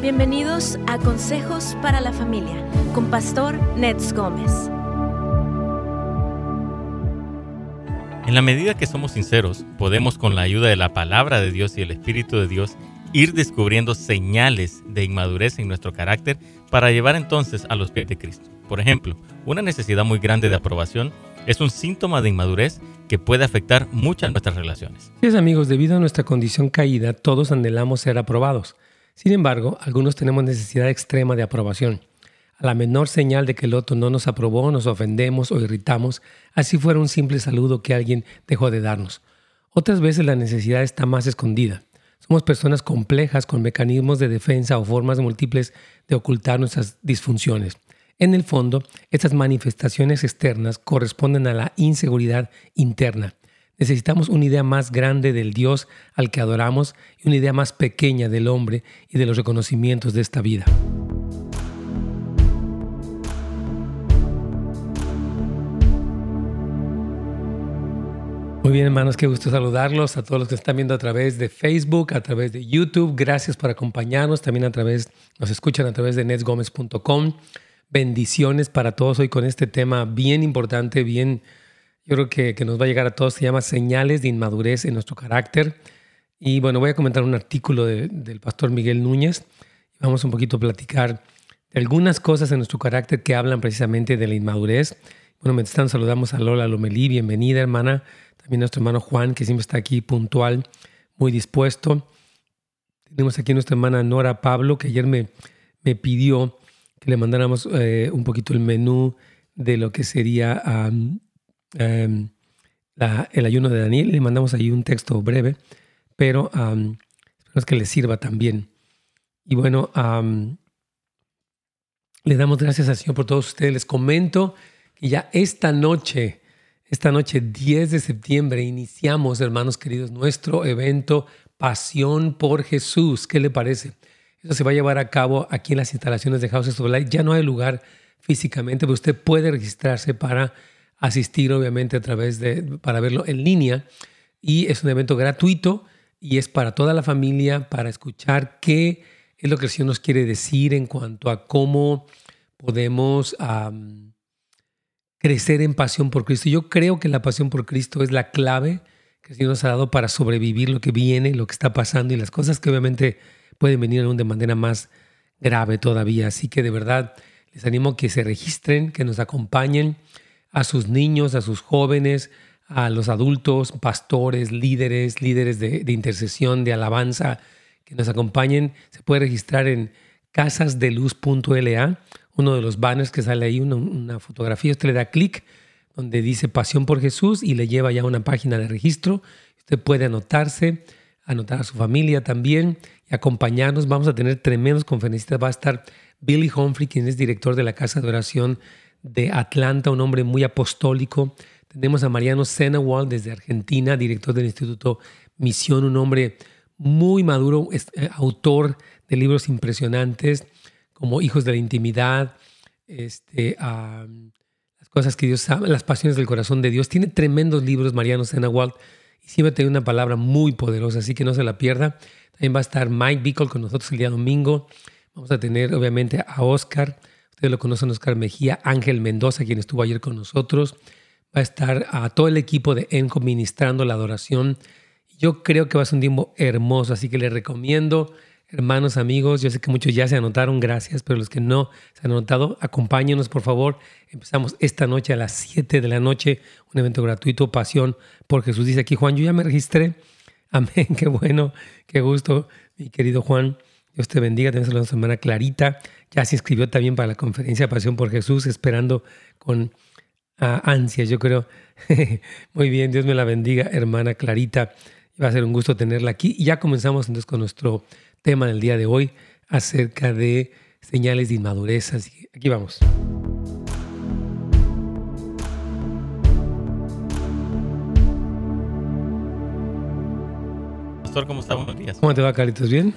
Bienvenidos a Consejos para la Familia con Pastor Nets Gómez. En la medida que somos sinceros, podemos con la ayuda de la palabra de Dios y el Espíritu de Dios ir descubriendo señales de inmadurez en nuestro carácter para llevar entonces a los pies de Cristo. Por ejemplo, una necesidad muy grande de aprobación es un síntoma de inmadurez que puede afectar muchas nuestras relaciones. Sí, amigos, debido a nuestra condición caída, todos anhelamos ser aprobados. Sin embargo, algunos tenemos necesidad extrema de aprobación. A la menor señal de que el otro no nos aprobó, nos ofendemos o irritamos, así fuera un simple saludo que alguien dejó de darnos. Otras veces la necesidad está más escondida. Somos personas complejas con mecanismos de defensa o formas múltiples de ocultar nuestras disfunciones. En el fondo, estas manifestaciones externas corresponden a la inseguridad interna. Necesitamos una idea más grande del Dios al que adoramos y una idea más pequeña del hombre y de los reconocimientos de esta vida. Muy bien, hermanos, qué gusto saludarlos a todos los que están viendo a través de Facebook, a través de YouTube. Gracias por acompañarnos. También a través, nos escuchan a través de netsgomez.com. Bendiciones para todos hoy con este tema bien importante, bien yo creo que, que, nos va a llegar a todos, se llama Señales de Inmadurez en nuestro carácter. Y bueno, voy a comentar un artículo del pastor Miguel Núñez. Vamos un poquito a platicar de algunas cosas en nuestro carácter que hablan precisamente de la inmadurez. Bueno, me están saludamos a Lola Lomelí, bienvenida hermana. También a nuestro hermano Juan, que siempre está aquí puntual, muy dispuesto. Tenemos aquí a nuestra hermana Nora Pablo, que ayer me, me pidió que le mandáramos eh, un poquito el menú de lo que sería Em, el ayuno de Daniel. Le mandamos ahí un texto breve, pero um, esperamos que le sirva también. Y bueno, le damos gracias al Señor por todos ustedes. Les comento que ya esta noche, esta noche 10 de septiembre, iniciamos, hermanos queridos, nuestro evento Pasión por Jesús. ¿Qué le parece? Eso se va a llevar a cabo aquí en las instalaciones de House of Light. Ya no hay lugar físicamente, pero usted puede registrarse para asistir obviamente a través de, para verlo en línea. Y es un evento gratuito y es para toda la familia, para escuchar qué es lo que el Señor nos quiere decir en cuanto a cómo podemos crecer en pasión por Cristo. Yo creo que la pasión por Cristo es la clave que el Señor nos ha dado para sobrevivir lo que viene, lo que está pasando y las cosas que obviamente pueden venir aún de manera más grave todavía. Así que de verdad les animo a que se registren, que nos acompañen a sus niños, a sus jóvenes, a los adultos, pastores, líderes, líderes de, intercesión, de alabanza, que nos acompañen. Se puede registrar en casasdeluz.la, uno de los banners que sale ahí, una, fotografía. Usted le da clic donde dice Pasión por Jesús y le lleva ya una página de registro. Usted puede anotarse, anotar a su familia también y acompañarnos. Vamos a tener tremendos conferencistas. Va a estar Billy Humphrey, quien es director de la Casa de Oración de Atlanta, un hombre muy apostólico. Tenemos a Mariano Senawal desde Argentina, director del Instituto Misión, un hombre muy maduro, eh, autor de libros impresionantes como Hijos de la Intimidad, este, las cosas que Dios sabe, las pasiones del corazón de Dios. Tiene tremendos libros Mariano Senawal y siempre tiene una palabra muy poderosa, así que no se la pierda. También va a estar Mike Bickle con nosotros el día domingo. Vamos a tener obviamente a Oscar Ustedes lo conocen, Oscar Mejía, Ángel Mendoza, quien estuvo ayer con nosotros. Va a estar a todo el equipo de ENCO ministrando la adoración. Yo creo que va a ser un tiempo hermoso, así que les recomiendo, hermanos, amigos, yo sé que muchos ya se anotaron, gracias, pero los que no se han anotado, acompáñenos, por favor. Empezamos esta noche a las 7 de la noche, un evento gratuito, Pasión por Jesús. Dice aquí Juan, yo ya me registré. Amén, qué bueno, qué gusto, mi querido Juan. Dios te bendiga. Tenemos a la semana Clarita. Ya se inscribió también para la conferencia Pasión por Jesús, esperando con uh, ansias, yo creo. Muy bien, Dios me la bendiga, hermana Clarita. Va a ser un gusto tenerla aquí. Y ya comenzamos entonces con nuestro tema del día de hoy acerca de señales de inmadurez. Así aquí vamos. Pastor, ¿cómo está? Buenos días. ¿Cómo te va, Carlitos? ¿Bien?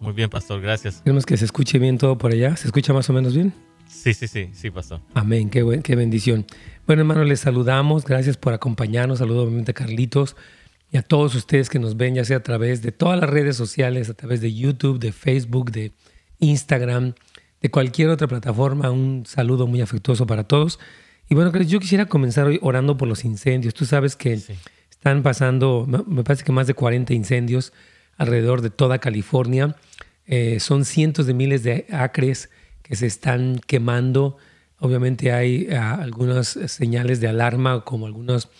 Muy bien, pastor, gracias. Queremos que se escuche bien todo por allá. ¿Se escucha más o menos bien? Sí, sí, sí, sí, pastor. Amén, qué, buen, qué bendición. Bueno, hermano, les saludamos. Gracias por acompañarnos. Saludo obviamente a Carlitos y a todos ustedes que nos ven, ya sea a través de todas las redes sociales, a través de YouTube, de Facebook, de Instagram, de cualquier otra plataforma. Un saludo muy afectuoso para todos. Y bueno, yo quisiera comenzar hoy orando por los incendios. Tú sabes que están pasando, me parece que más de 40 incendios alrededor de toda California. Eh, son cientos de miles de acres que se están quemando. Obviamente hay ah, algunas señales de alarma, como algunos,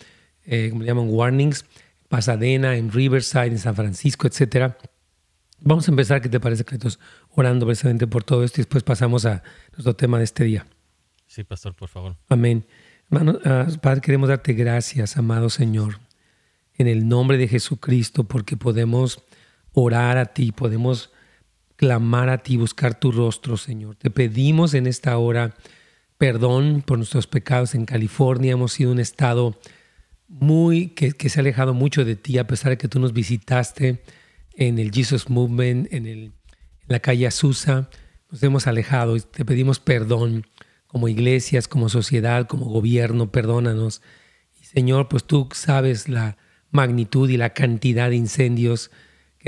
eh, como llaman, warnings. Pasadena, en Riverside, en San Francisco, etcétera. Vamos a empezar, ¿qué te parece, Cletos? Orando precisamente por todo esto y después pasamos a nuestro tema de este día. Sí, pastor, por favor. Amén. Hermano, ah, Padre, queremos darte gracias, amado Señor, en el nombre de Jesucristo, porque podemos orar a ti, podemos clamar a ti, buscar tu rostro, Señor. Te pedimos en esta hora perdón por nuestros pecados en California. Hemos sido un estado muy que, se ha alejado mucho de ti, a pesar de que tú nos visitaste en el Jesus Movement, en, el, la calle Azusa. Nos hemos alejado y te pedimos perdón como iglesias, como sociedad, como gobierno, perdónanos. Y Señor, pues tú sabes la magnitud y la cantidad de incendios.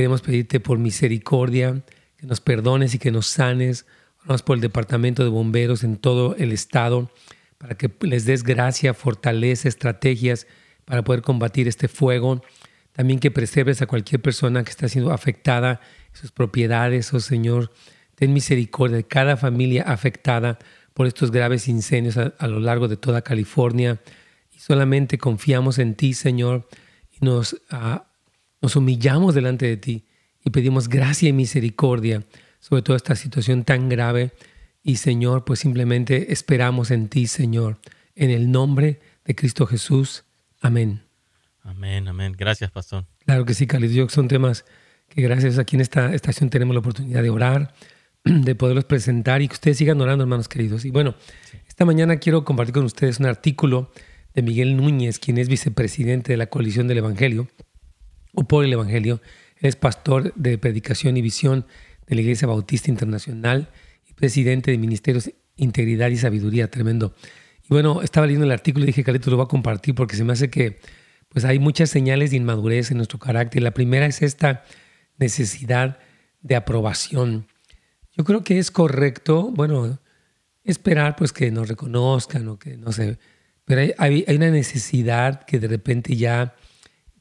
Queremos pedirte por misericordia, que nos perdones y que nos sanes. Oramos por el departamento de bomberos en todo el estado, para que les des gracia, fortaleza, estrategias para poder combatir este fuego. También que preserves a cualquier persona que está siendo afectada, sus propiedades, oh Señor. Ten misericordia de cada familia afectada por estos graves incendios a, lo largo de toda California. Y solamente confiamos en ti, Señor, y nos, ah, nos humillamos delante de ti y pedimos gracia y misericordia sobre toda esta situación tan grave. Y Señor, pues simplemente esperamos en ti, Señor, en el nombre de Cristo Jesús. Amén. Amén, amén. Gracias, pastor. Claro que sí, Yo Son temas que gracias aquí en esta estación tenemos la oportunidad de orar, de poderlos presentar y que ustedes sigan orando, hermanos queridos. Y bueno, esta mañana quiero compartir con ustedes un artículo de Miguel Núñez, quien es vicepresidente de la Coalición del Evangelio, o por el Evangelio. Es pastor de predicación y visión de la Iglesia Bautista Internacional y presidente de Ministerios Integridad y Sabiduría. Tremendo. Y bueno, estaba leyendo el artículo y dije, Carlitos, lo voy a compartir porque se me hace que pues hay muchas señales de inmadurez en nuestro carácter. La primera es esta necesidad de aprobación. Yo creo que es correcto, bueno, esperar pues que nos reconozcan o que no sé, pero hay, una necesidad que de repente ya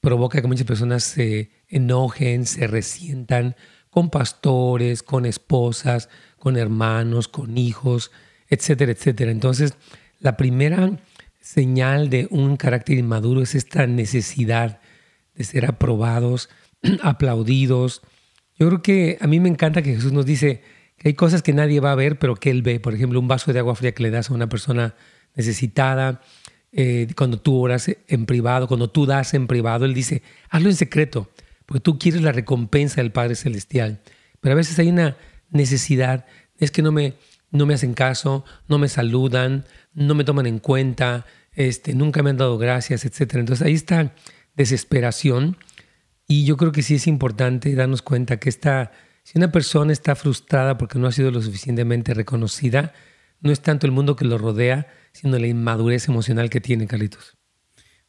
provoca que muchas personas se enojen, se resientan con pastores, con esposas, con hermanos, con hijos, etcétera, etcétera. Entonces, la primera señal de un carácter inmaduro es esta necesidad de ser aprobados, aplaudidos. Yo creo que a mí me encanta que Jesús nos dice que hay cosas que nadie va a ver, pero que Él ve. Por ejemplo, un vaso de agua fría que le das a una persona necesitada. Eh, cuando tú oras en privado, cuando tú das en privado, Él dice, hazlo en secreto, porque tú quieres la recompensa del Padre Celestial. Pero a veces hay una necesidad, es que no me, no me hacen caso, no me saludan, no me toman en cuenta, este, nunca me han dado gracias, etc. Entonces ahí está desesperación y yo creo que sí es importante darnos cuenta que esta, si una persona está frustrada porque no ha sido lo suficientemente reconocida, no es tanto el mundo que lo rodea, sino la inmadurez emocional que tiene, Carlitos.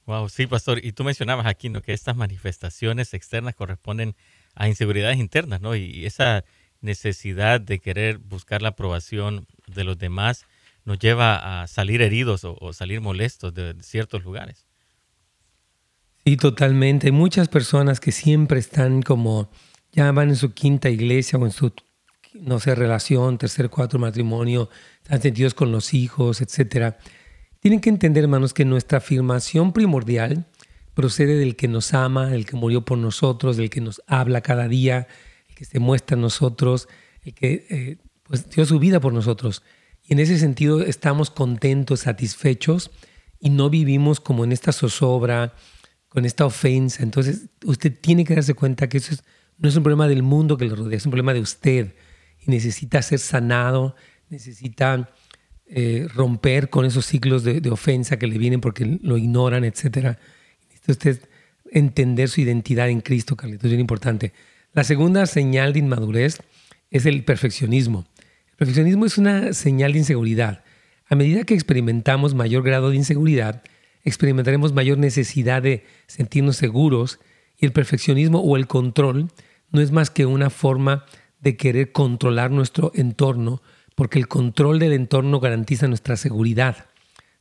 Wow, sí, pastor. Y tú mencionabas aquí ¿no? que estas manifestaciones externas corresponden a inseguridades internas, ¿no? Y esa necesidad de querer buscar la aprobación de los demás nos lleva a salir heridos o, salir molestos de, ciertos lugares. Sí, totalmente. Hay muchas personas que siempre están como, ya van en su quinta iglesia o en su, no sé, relación, tercer, cuarto matrimonio, sentidos con los hijos, etc. Tienen que entender, hermanos, que nuestra afirmación primordial procede del que nos ama, el que murió por nosotros, del que nos habla cada día, el que se muestra a nosotros, el que eh, pues, dio su vida por nosotros. Y en ese sentido estamos contentos, satisfechos y no vivimos como en esta zozobra, con esta ofensa. Entonces usted tiene que darse cuenta que eso no es un problema del mundo que lo rodea, es un problema de usted. Y necesita ser sanado, necesita eh, romper con esos ciclos de, ofensa que le vienen porque lo ignoran, etc. Necesita usted entender su identidad en Cristo, Carlitos, es bien importante. La segunda señal de inmadurez es el perfeccionismo. Perfeccionismo es una señal de inseguridad. A medida que experimentamos mayor grado de inseguridad, experimentaremos mayor necesidad de sentirnos seguros y el perfeccionismo o el control no es más que una forma de querer controlar nuestro entorno, porque el control del entorno garantiza nuestra seguridad,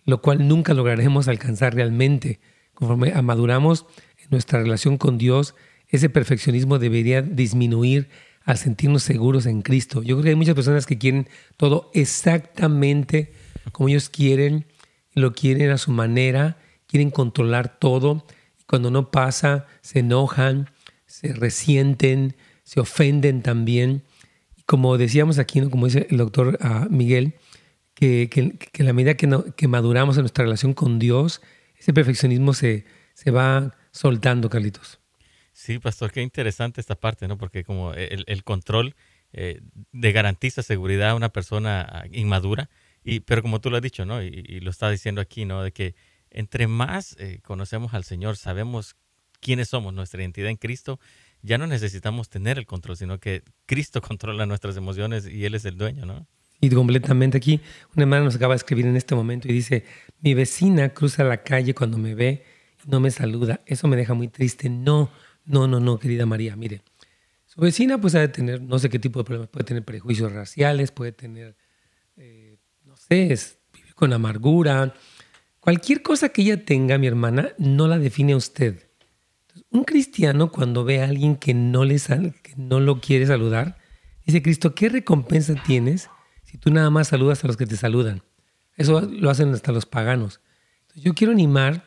lo cual nunca lograremos alcanzar realmente. Conforme amaduramos en nuestra relación con Dios, ese perfeccionismo debería disminuir al sentirnos seguros en Cristo. Yo creo que hay muchas personas que quieren todo exactamente como ellos quieren, lo quieren a su manera, quieren controlar todo, y cuando no pasa, se enojan, se resienten, se ofenden también. Como decíamos aquí, ¿no? como dice el doctor ah, Miguel, que, que, la medida que, que, maduramos en nuestra relación con Dios, ese perfeccionismo se, se va soltando, Carlitos. Sí, pastor, qué interesante esta parte, ¿no? Porque como el, el control eh, de garantiza seguridad a una persona ah, inmadura, y, pero como tú lo has dicho, ¿no? Y, lo está diciendo aquí, ¿no? De que entre más eh, conocemos al Señor, sabemos quiénes somos, nuestra identidad en Cristo, ya no necesitamos tener el control, sino que Cristo controla nuestras emociones y Él es el dueño, ¿no? Y completamente aquí, una hermana nos acaba de escribir en este momento y dice, mi vecina cruza la calle cuando me ve y no me saluda. Eso me deja muy triste. No, no, no, no, querida María, mire. Su vecina pues ha de tener, no sé qué tipo de problemas, puede tener prejuicios raciales, puede tener, eh, no sé, vivir con amargura. Cualquier cosa que ella tenga, mi hermana, no la define usted un cristiano cuando ve a alguien que no, le que no lo quiere saludar, dice Cristo, ¿qué recompensa tienes si tú nada más saludas a los que te saludan? Eso lo hacen hasta los paganos. yo quiero animar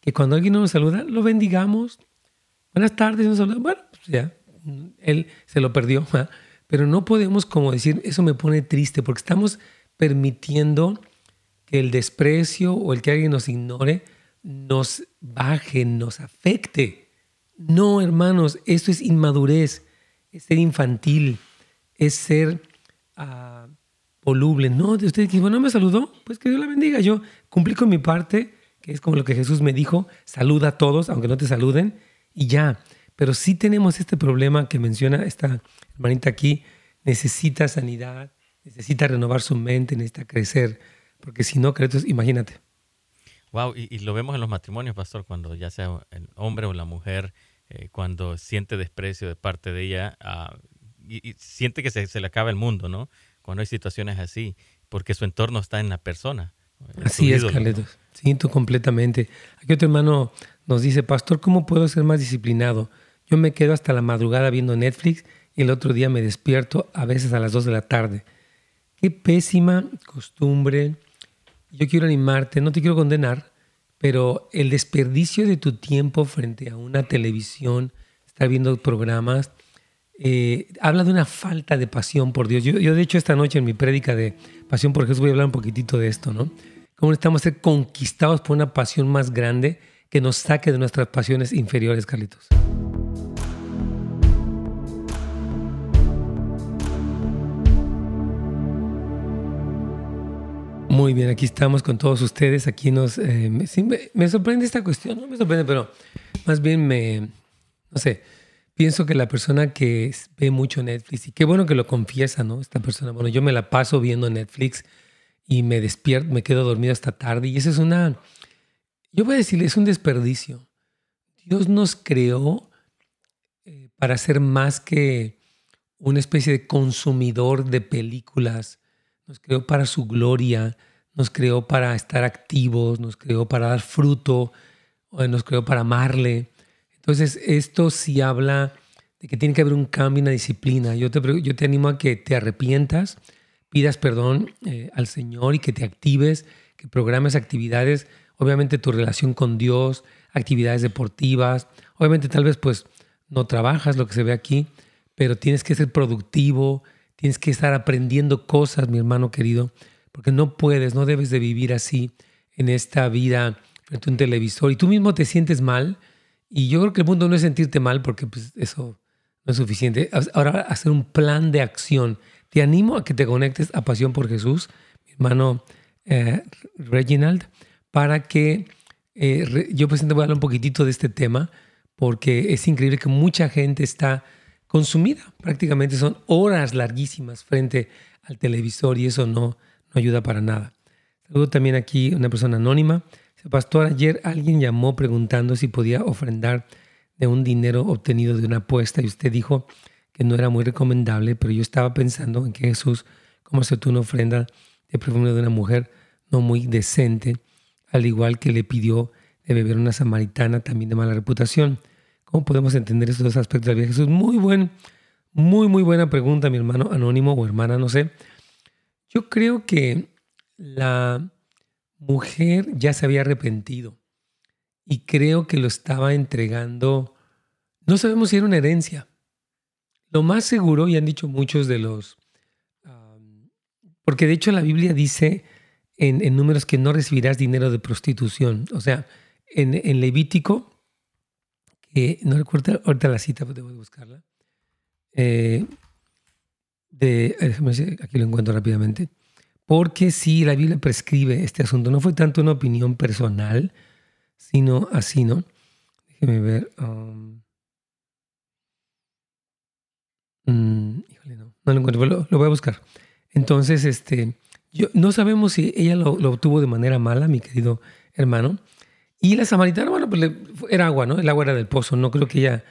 que cuando alguien no nos saluda, lo bendigamos. Buenas tardes, nos saluda. Bueno, pues ya, él se lo perdió, pero no podemos como decir, eso me pone triste, porque estamos permitiendo que el desprecio o el que alguien nos ignore nos baje, nos afecte. No, hermanos, esto es inmadurez, es ser infantil, es ser uh, voluble. No, de ustedes que bueno, me saludó, pues que Dios la bendiga. Yo cumplí con mi parte, que es como lo que Jesús me dijo, saluda a todos, aunque no te saluden, y ya. Pero sí tenemos este problema que menciona esta hermanita aquí, necesita sanidad, necesita renovar su mente, necesita crecer, porque si no, imagínate. Wow, y, lo vemos en los matrimonios, pastor, cuando ya sea el hombre o la mujer, eh, cuando siente desprecio de parte de ella ah, y, siente que se, le acaba el mundo, ¿no? Cuando hay situaciones así, porque su entorno está en la persona. Así es, Carletos. Siento completamente. Aquí otro hermano nos dice, pastor, ¿cómo puedo ser más disciplinado? Yo me quedo hasta la madrugada viendo Netflix y el otro día me despierto a veces a las 2 de la tarde. Qué pésima costumbre yo quiero animarte, no te quiero condenar, pero el desperdicio de tu tiempo frente a una televisión, estar viendo programas, eh, habla de una falta de pasión por Dios. Yo, de hecho, esta noche en mi prédica de Pasión por Jesús voy a hablar un poquitito de esto, ¿no? Cómo estamos ser conquistados por una pasión más grande que nos saque de nuestras pasiones inferiores, Carlitos. Muy bien, aquí estamos con todos ustedes. Aquí nos. Eh, me, sorprende esta cuestión, no me sorprende, pero más bien me. No sé. Pienso que la persona que ve mucho Netflix, y qué bueno que lo confiesa, ¿no? Esta persona, bueno, yo me la paso viendo Netflix y me despierto, me quedo dormido hasta tarde. Y eso es una. Yo voy a decirle, es un desperdicio. Dios nos creó eh, para ser más que una especie de consumidor de películas nos creó para su gloria, nos creó para estar activos, nos creó para dar fruto, nos creó para amarle. Entonces, esto sí habla de que tiene que haber un cambio, una disciplina. Yo te, yo te animo a que te arrepientas, pidas perdón eh, al Señor y que te actives, que programes actividades, obviamente tu relación con Dios, actividades deportivas. Obviamente tal vez pues no trabajas lo que se ve aquí, pero tienes que ser productivo, Tienes que estar aprendiendo cosas, mi hermano querido, porque no puedes, no debes de vivir así en esta vida frente a un televisor y tú mismo te sientes mal. Y yo creo que el punto no es sentirte mal porque pues, eso no es suficiente. Ahora hacer un plan de acción. Te animo a que te conectes a Pasión por Jesús, mi hermano eh, Reginald, para que eh, yo pues te voy a hablar un poquitito de este tema porque es increíble que mucha gente está consumida. Prácticamente son horas larguísimas frente al televisor y eso no, no ayuda para nada. Saludo también aquí una persona anónima. Pastor, ayer alguien llamó preguntando si podía ofrendar de un dinero obtenido de una apuesta y usted dijo que no era muy recomendable, pero yo estaba pensando en que Jesús, como aceptó una ofrenda de perfume de una mujer no muy decente, al igual que le pidió de beber una samaritana también de mala reputación. ¿Cómo podemos entender estos dos aspectos de la vida Jesús? Muy buen, muy, muy buena pregunta, mi hermano anónimo o hermana, no sé. Yo creo que la mujer ya se había arrepentido y creo que lo estaba entregando. No sabemos si era una herencia. Lo más seguro, y han dicho muchos de los... porque de hecho la Biblia dice en, números que no recibirás dinero de prostitución. O sea, en Levítico, que no recuerdo ahorita la cita, debo buscarla. Eh, aquí lo encuentro rápidamente. Porque si la Biblia prescribe este asunto. No fue tanto una opinión personal, sino así, ¿no? Déjeme ver. Um, mm, no, lo encuentro, lo, voy a buscar. Entonces, este, yo, no sabemos si ella lo, obtuvo de manera mala, mi querido hermano. Y la samaritana, bueno, pues era agua, ¿no? El agua era del pozo. No creo que ella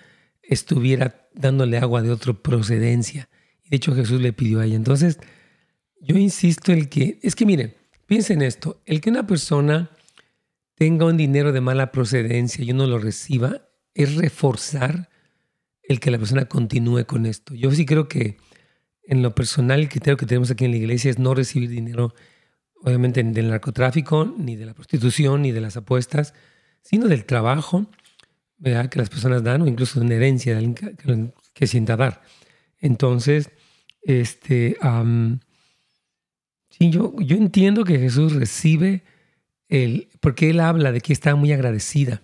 estuviera dándole agua de otra procedencia. De hecho, Jesús le pidió a ella. Entonces, yo insisto en que, es que miren, piensen esto, el que una persona tenga un dinero de mala procedencia y uno lo reciba, es reforzar el que la persona continúe con esto. Yo sí creo que en lo personal el criterio que tenemos aquí en la iglesia es no recibir dinero, obviamente, del narcotráfico, ni de la prostitución, ni de las apuestas, sino del trabajo que las personas dan o incluso de una herencia de alguien que, sienta dar. Entonces, este, sí, yo, yo entiendo que Jesús recibe el, porque Él habla de que está muy agradecida.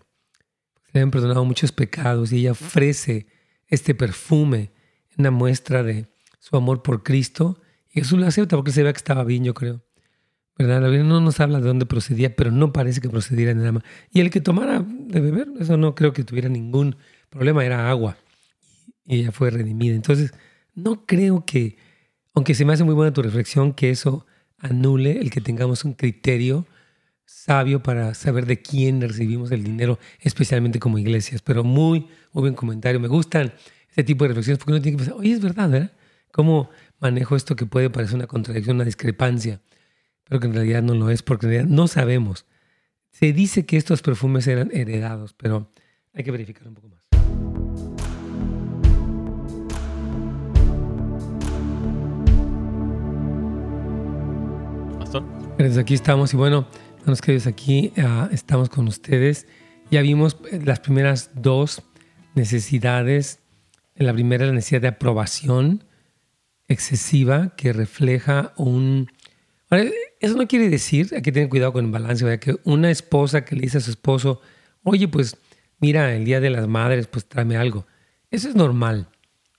Le han perdonado muchos pecados y ella ofrece este perfume, una muestra de su amor por Cristo. Y Jesús lo acepta porque se ve que estaba bien, yo creo. ¿Verdad? La Biblia no nos habla de dónde procedía, pero no parece que procediera de nada más. Y el que tomara de beber, eso no creo que tuviera ningún problema, era agua. Y ella fue redimida. Entonces, no creo que, aunque se me hace muy buena tu reflexión, que eso anule el que tengamos un criterio sabio para saber de quién recibimos el dinero, especialmente como iglesias. Pero muy, muy buen comentario. Me gustan este tipo de reflexiones porque uno tiene que pensar, oye, es verdad, ¿verdad? ¿Cómo manejo esto que puede parecer una contradicción, una discrepancia? Pero que en realidad no lo es, porque en realidad no sabemos. Se dice que estos perfumes eran heredados, pero hay que verificar un poco más. Desde aquí estamos y bueno, nos quedes aquí, uh, estamos con ustedes. Ya vimos eh, las primeras dos necesidades. La primera, la necesidad de aprobación excesiva que refleja un eso no quiere decir, hay que tener cuidado con el balance, que una esposa que le dice a su esposo, oye, pues mira, el Día de las Madres, pues tráeme algo. Eso es normal.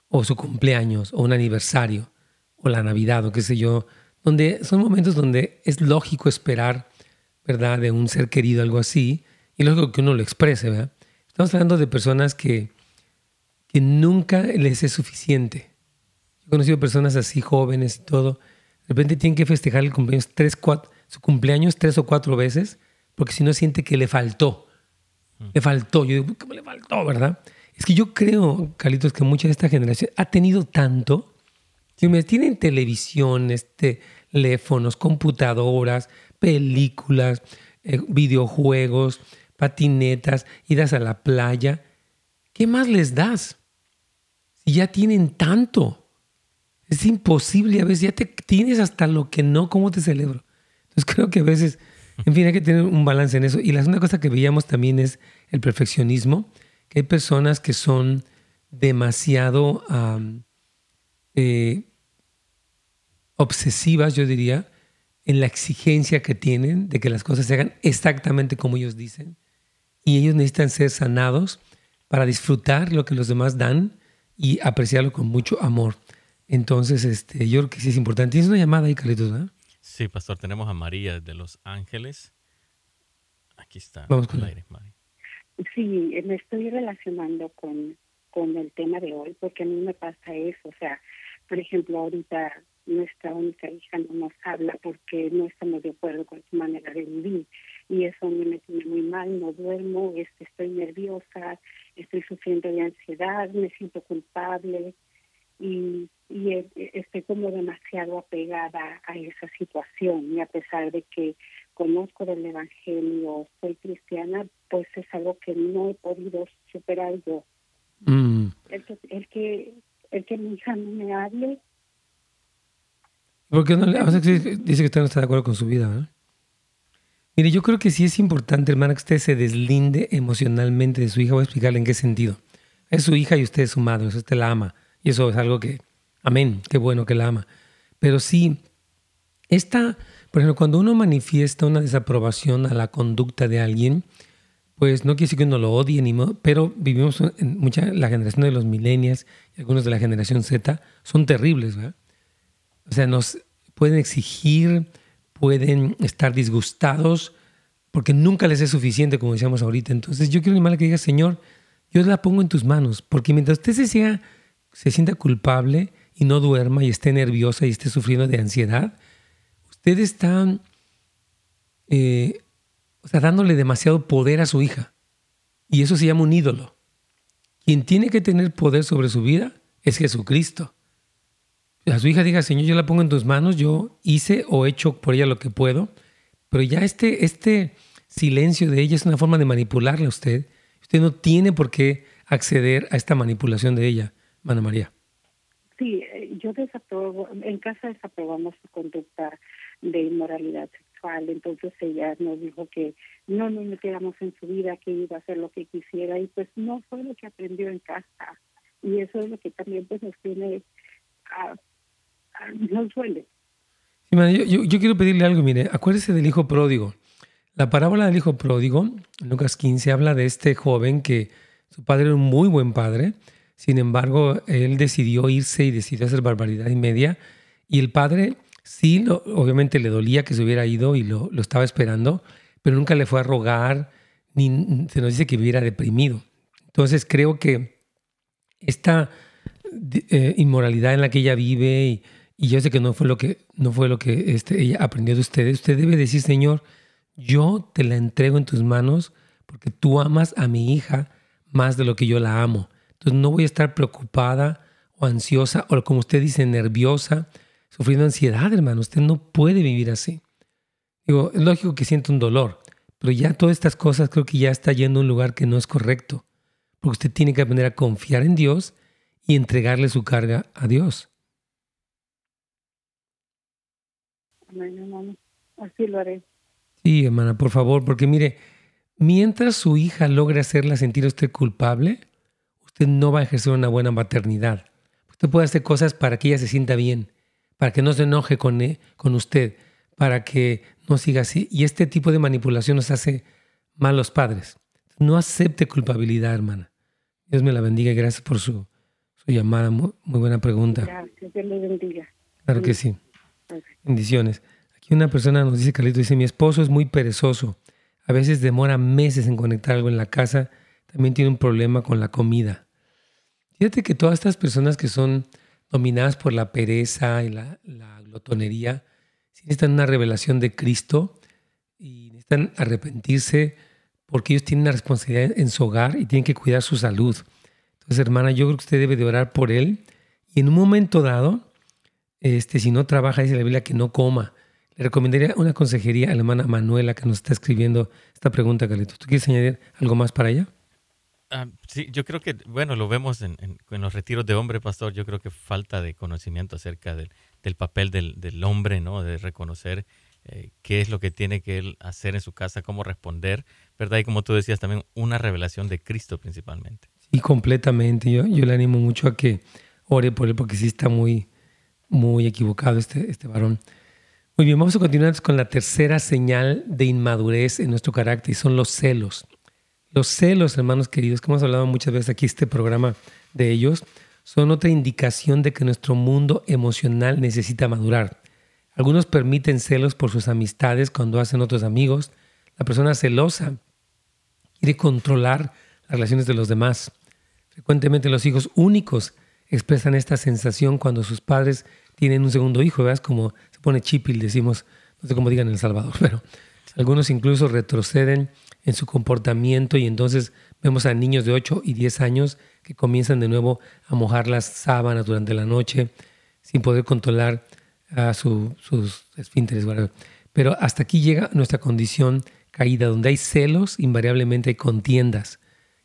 O su cumpleaños, o un aniversario, o la Navidad, o qué sé yo, donde son momentos donde es lógico esperar, ¿verdad?, de un ser querido, algo así, y lógico que uno lo exprese, ¿verdad? Estamos hablando de personas que, que nunca les es suficiente. Yo he conocido personas así jóvenes y todo, de repente tienen que festejar el cumpleaños tres, cuatro, su cumpleaños tres o cuatro veces, porque si no siente que le faltó. Mm. Le faltó. Yo digo, ¿cómo le faltó, verdad? Es que yo creo, Carlitos, que mucha de esta generación ha tenido tanto. Tienen televisiones, teléfonos, computadoras, películas, eh, videojuegos, patinetas, idas a la playa. ¿Qué más les das? Si ya tienen tanto. Es imposible, a veces ya te tienes hasta lo que no, ¿cómo te celebro? Entonces creo que a veces, en fin, hay que tener un balance en eso. Y la segunda cosa que veíamos también es el perfeccionismo, que hay personas que son demasiado eh, obsesivas, yo diría, en la exigencia que tienen de que las cosas se hagan exactamente como ellos dicen. Y ellos necesitan ser sanados para disfrutar lo que los demás dan y apreciarlo con mucho amor. Entonces, este, yo creo que sí es importante. Tienes una llamada ahí, Carlitos, ¿verdad? Sí, pastor, tenemos a María de Los Ángeles. Aquí está. Vamos con el aire, María. Sí, me estoy relacionando con, con el tema de hoy porque a mí me pasa eso. O sea, por ejemplo, ahorita nuestra única hija no nos habla porque no estamos de acuerdo con su manera de vivir y eso a mí me tiene muy mal, no duermo, este, estoy nerviosa, estoy sufriendo de ansiedad, me siento culpable y, y estoy como demasiado apegada a esa situación y a pesar de que conozco del Evangelio, soy cristiana, pues es algo que no he podido superar yo. Mm. El, que, el, que, el que mi hija no me hable. ¿Por qué no le, dice que usted no está de acuerdo con su vida, ¿verdad? Mire, yo creo que sí es importante, hermana, que usted se deslinde emocionalmente de su hija. Voy a explicarle en qué sentido. Es su hija y usted es su madre, usted la ama. Y eso es algo que, amén, qué bueno que la ama. Pero sí, esta, por ejemplo, cuando uno manifiesta una desaprobación a la conducta de alguien, pues no quiere decir que uno lo odie, ni pero vivimos en mucha, la generación de los millennials y algunos de la generación Z son terribles, ¿verdad? O sea, nos pueden exigir pueden estar disgustados porque nunca les es suficiente, como decíamos ahorita. Entonces yo quiero animarle que diga, Señor, yo la pongo en tus manos, porque mientras usted se, sea, se sienta culpable y no duerma y esté nerviosa y esté sufriendo de ansiedad, usted está eh, o sea, dándole demasiado poder a su hija. Y eso se llama un ídolo. Quien tiene que tener poder sobre su vida es Jesucristo a su hija diga, Señor, yo la pongo en tus manos, yo hice o he hecho por ella lo que puedo, pero ya este, este silencio de ella es una forma de manipularla a usted. Usted no tiene por qué acceder a esta manipulación de ella, Mana María. Sí, eh, yo desaprobo, en casa desaprobamos su conducta de inmoralidad sexual, entonces ella nos dijo que no nos metiéramos en su vida, que iba a hacer lo que quisiera y pues no fue lo que aprendió en casa y eso es lo que también pues nos tiene a no suele. yo, quiero pedirle algo, mire, acuérdese del hijo pródigo. La parábola del hijo pródigo, Lucas 15, habla de este joven que su padre era un muy buen padre, sin embargo, él decidió irse y decidió hacer barbaridad y media, y el padre sí, obviamente le dolía que se hubiera ido y lo, lo estaba esperando, pero nunca le fue a rogar, ni se nos dice que hubiera deprimido. Entonces creo que esta eh, inmoralidad en la que ella vive y y yo sé que no fue lo que, no fue lo que este, ella aprendió de ustedes. Usted debe decir, Señor, yo te la entrego en tus manos porque tú amas a mi hija más de lo que yo la amo. Entonces no voy a estar preocupada o ansiosa o como usted dice, nerviosa, sufriendo ansiedad, hermano. Usted no puede vivir así. Digo, es lógico que siente un dolor, pero ya todas estas cosas creo que ya está yendo a un lugar que no es correcto. Porque usted tiene que aprender a confiar en Dios y entregarle su carga a Dios. Así lo haré. Sí, hermana, por favor, porque mire, mientras su hija logre hacerla sentir a usted culpable, usted no va a ejercer una buena maternidad. Usted puede hacer cosas para que ella se sienta bien, para que no se enoje con, e, con usted, para que no siga así. Y este tipo de manipulación nos hace malos padres. No acepte culpabilidad, hermana. Dios me la bendiga y gracias por su, su llamada. Muy, buena pregunta. Gracias, Dios le bendiga. Claro que sí. Bendiciones. Aquí una persona nos dice, Carlito, dice, mi esposo es muy perezoso. A veces demora meses en conectar algo en la casa. También tiene un problema con la comida. Fíjate que todas estas personas que son dominadas por la pereza y la, glotonería, necesitan una revelación de Cristo y necesitan arrepentirse porque ellos tienen una responsabilidad en su hogar y tienen que cuidar su salud. Entonces, hermana, yo creo que usted debe de orar por él y en un momento dado, este, si no trabaja, dice la Biblia, que no coma. Le recomendaría una consejería a la hermana Manuela que nos está escribiendo esta pregunta, Carlitos. ¿Tú quieres añadir algo más para ella? Ah, sí, yo creo que, bueno, lo vemos en, los retiros de hombre, pastor. Yo creo que falta de conocimiento acerca del, papel del, hombre, ¿no? De reconocer eh, qué es lo que tiene que él hacer en su casa, cómo responder, ¿verdad? Y como tú decías, también una revelación de Cristo principalmente. Sí, completamente. Yo, yo le animo mucho a que ore por él porque sí está muy, muy equivocado este, este varón. Muy bien, vamos a continuar con la tercera señal de inmadurez en nuestro carácter y son los celos. Los celos, hermanos queridos, que hemos hablado muchas veces aquí este programa de ellos, son otra indicación de que nuestro mundo emocional necesita madurar. Algunos permiten celos por sus amistades cuando hacen otros amigos. La persona celosa quiere controlar las relaciones de los demás. Frecuentemente los hijos únicos expresan esta sensación cuando sus padres tienen un segundo hijo, ¿verdad? Como se pone chipil, decimos, no sé cómo digan en El Salvador, pero algunos incluso retroceden en su comportamiento y entonces Vemos a niños de 8 y 10 años que comienzan de nuevo a mojar las sábanas durante la noche sin poder controlar a sus esfínteres. Pero hasta aquí llega nuestra condición caída, donde hay celos, invariablemente hay contiendas.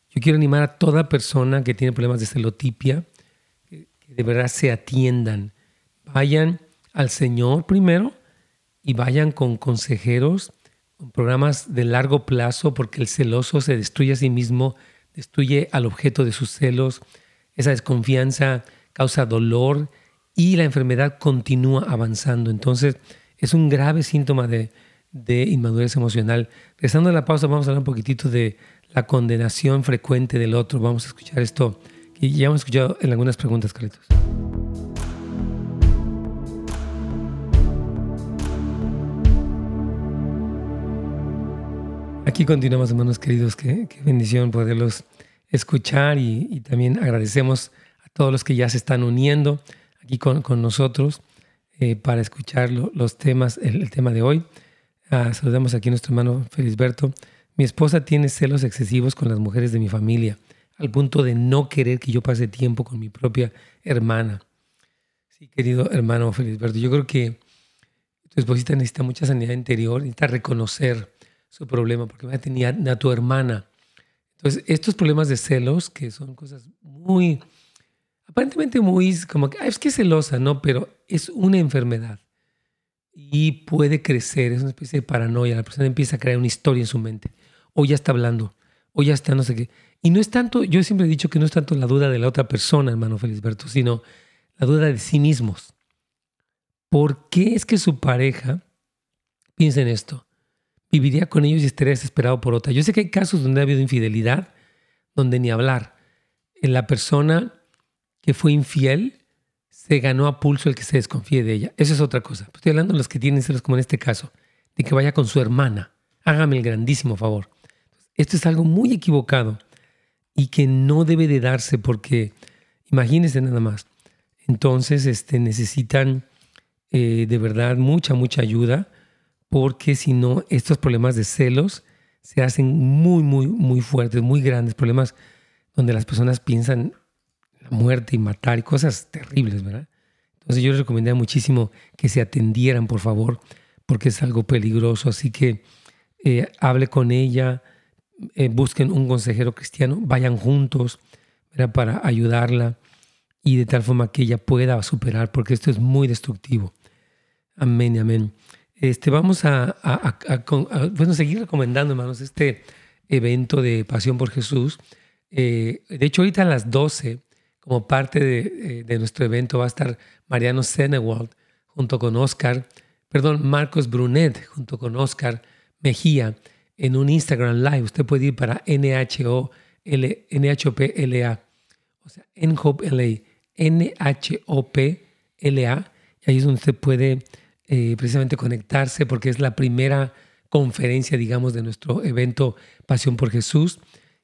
Yo quiero animar a toda persona que tiene problemas de celotipia, que, de verdad se atiendan. Vayan al Señor primero y vayan con consejeros, con programas de largo plazo, porque el celoso se destruye a sí mismo, destruye al objeto de sus celos. Esa desconfianza causa dolor y la enfermedad continúa avanzando. Entonces, es un grave síntoma de, de inmadurez emocional. Regresando a la pausa, vamos a hablar un poquitito de la condenación frecuente del otro. Vamos a escuchar esto que ya hemos escuchado en algunas preguntas, Carlitos. Aquí continuamos, hermanos queridos. Qué, bendición poderlos escuchar y, también agradecemos a todos los que ya se están uniendo aquí con, nosotros eh, para escuchar los temas, el tema de hoy. Ah, saludamos aquí a nuestro hermano Felisberto. Mi esposa tiene celos excesivos con las mujeres de mi familia, al punto de no querer que yo pase tiempo con mi propia hermana. Sí, querido hermano Felisberto, yo creo que tu esposita necesita mucha sanidad interior, necesita reconocer su problema, porque a tener a tu hermana. Entonces, estos problemas de celos, que son cosas muy, aparentemente muy, como que, es que celosa, ¿no? Pero es una enfermedad y puede crecer, es una especie de paranoia, la persona empieza a crear una historia en su mente, o ya está hablando, o ya está no sé qué. Y no es tanto, yo siempre he dicho que no es tanto la duda de la otra persona, hermano Felisberto, sino la duda de sí mismos. ¿Por qué es que su pareja, piensa en esto, viviría con ellos y estaría desesperado por otra? Yo sé que hay casos donde ha habido infidelidad, donde ni hablar. La persona que fue infiel se ganó a pulso el que se desconfíe de ella. Eso es otra cosa. Estoy hablando de los que tienen celos, como en este caso, de que vaya con su hermana. Hágame el grandísimo favor. Esto es algo muy equivocado y que no debe de darse porque, imagínense nada más, entonces este, necesitan eh, de verdad mucha, mucha ayuda porque si no, estos problemas de celos se hacen muy, muy, muy fuertes, muy grandes, problemas donde las personas piensan la muerte y matar y cosas terribles, ¿verdad? Entonces yo les recomendaría muchísimo que se atendieran, por favor, porque es algo peligroso. Así que eh, hable con ella, eh, busquen un consejero cristiano, vayan juntos para ayudarla y de tal forma que ella pueda superar, porque esto es muy destructivo. Amén y amén. Este, vamos a, bueno, seguir recomendando, hermanos, este evento de Pasión por Jesús. Eh, de hecho, ahorita a las 12 como parte eh, de, nuestro evento va a estar Mariano Senewald junto con Oscar, perdón, Marcos Brunet junto con Oscar Mejía en un Instagram Live. Usted puede ir para NHO, NHOPLA, o sea, NHOPLA, NHOPLA, y ahí es donde usted puede eh, precisamente conectarse porque es la primera conferencia, digamos, de nuestro evento Pasión por Jesús.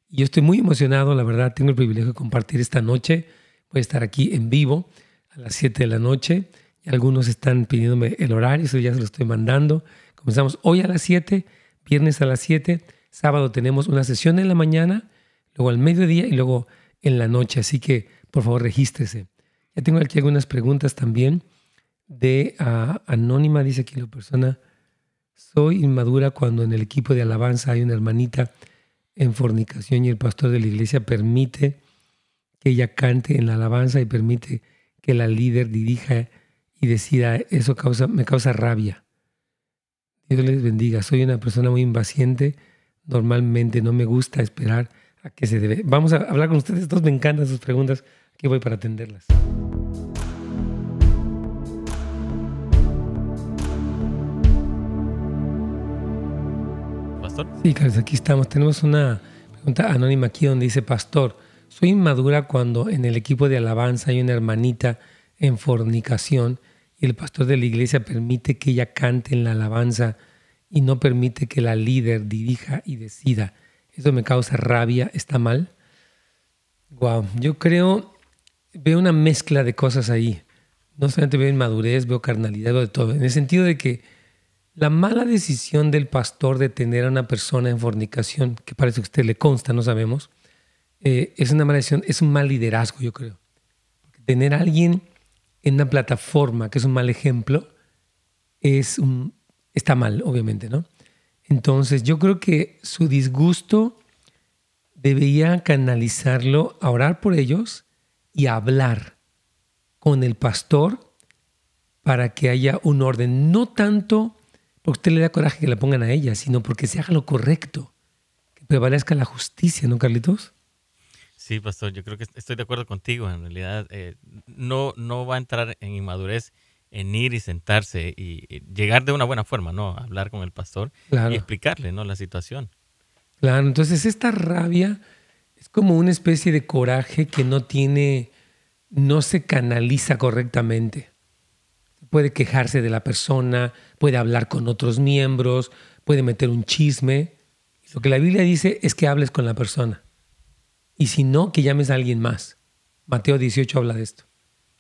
Y yo estoy muy emocionado, la verdad, tengo el privilegio de compartir esta noche. Voy a estar aquí en vivo a las 7 de la noche. Y algunos están pidiéndome el horario, eso ya se lo estoy mandando. Comenzamos hoy a las 7, viernes a las 7, sábado tenemos una sesión en la mañana, luego al mediodía y luego en la noche. Así que por favor regístrese. Ya tengo aquí algunas preguntas también de Anónima, dice aquí la persona. Soy inmadura cuando en el equipo de alabanza hay una hermanita en fornicación y el pastor de la iglesia permite que ella cante en la alabanza y permite que la líder dirija y decida, eso me causa rabia. Dios les bendiga. Soy una persona muy impaciente. Normalmente no me gusta esperar a que se debe. Vamos a hablar con ustedes dos. Me encantan sus preguntas. Aquí voy para atenderlas. Sí, Carlos, aquí estamos. Tenemos una pregunta anónima aquí donde dice, Pastor, soy inmadura cuando en el equipo de alabanza hay una hermanita en fornicación y el pastor de la iglesia permite que ella cante en la alabanza y no permite que la líder dirija y decida. Eso me causa rabia, ¿está mal? Wow, yo creo, veo una mezcla de cosas ahí. No solamente veo inmadurez, veo carnalidad, veo de todo. En el sentido de que la mala decisión del pastor de tener a una persona en fornicación, que parece que a usted le consta, no sabemos, eh, es una maldición, es un mal liderazgo, yo creo. tener a alguien en una plataforma que es un mal ejemplo es está mal, obviamente, ¿no? Entonces, yo creo que su disgusto debería canalizarlo a orar por ellos y hablar con el pastor para que haya un orden. No tanto porque usted le da coraje que la pongan a ella, sino porque se haga lo correcto, que prevalezca la justicia, ¿no, Carlitos? Sí, pastor, yo creo que estoy de acuerdo contigo. En realidad, eh, no, no va a entrar en inmadurez en ir y sentarse y, llegar de una buena forma, ¿no? Hablar con el pastor y explicarle, ¿no? La situación. Claro, entonces esta rabia es como una especie de coraje que no tiene, no se canaliza correctamente. Puede quejarse de la persona, puede hablar con otros miembros, puede meter un chisme. Lo que la Biblia dice es que hables con la persona. Y si no, que llames a alguien más. Mateo 18 habla de esto.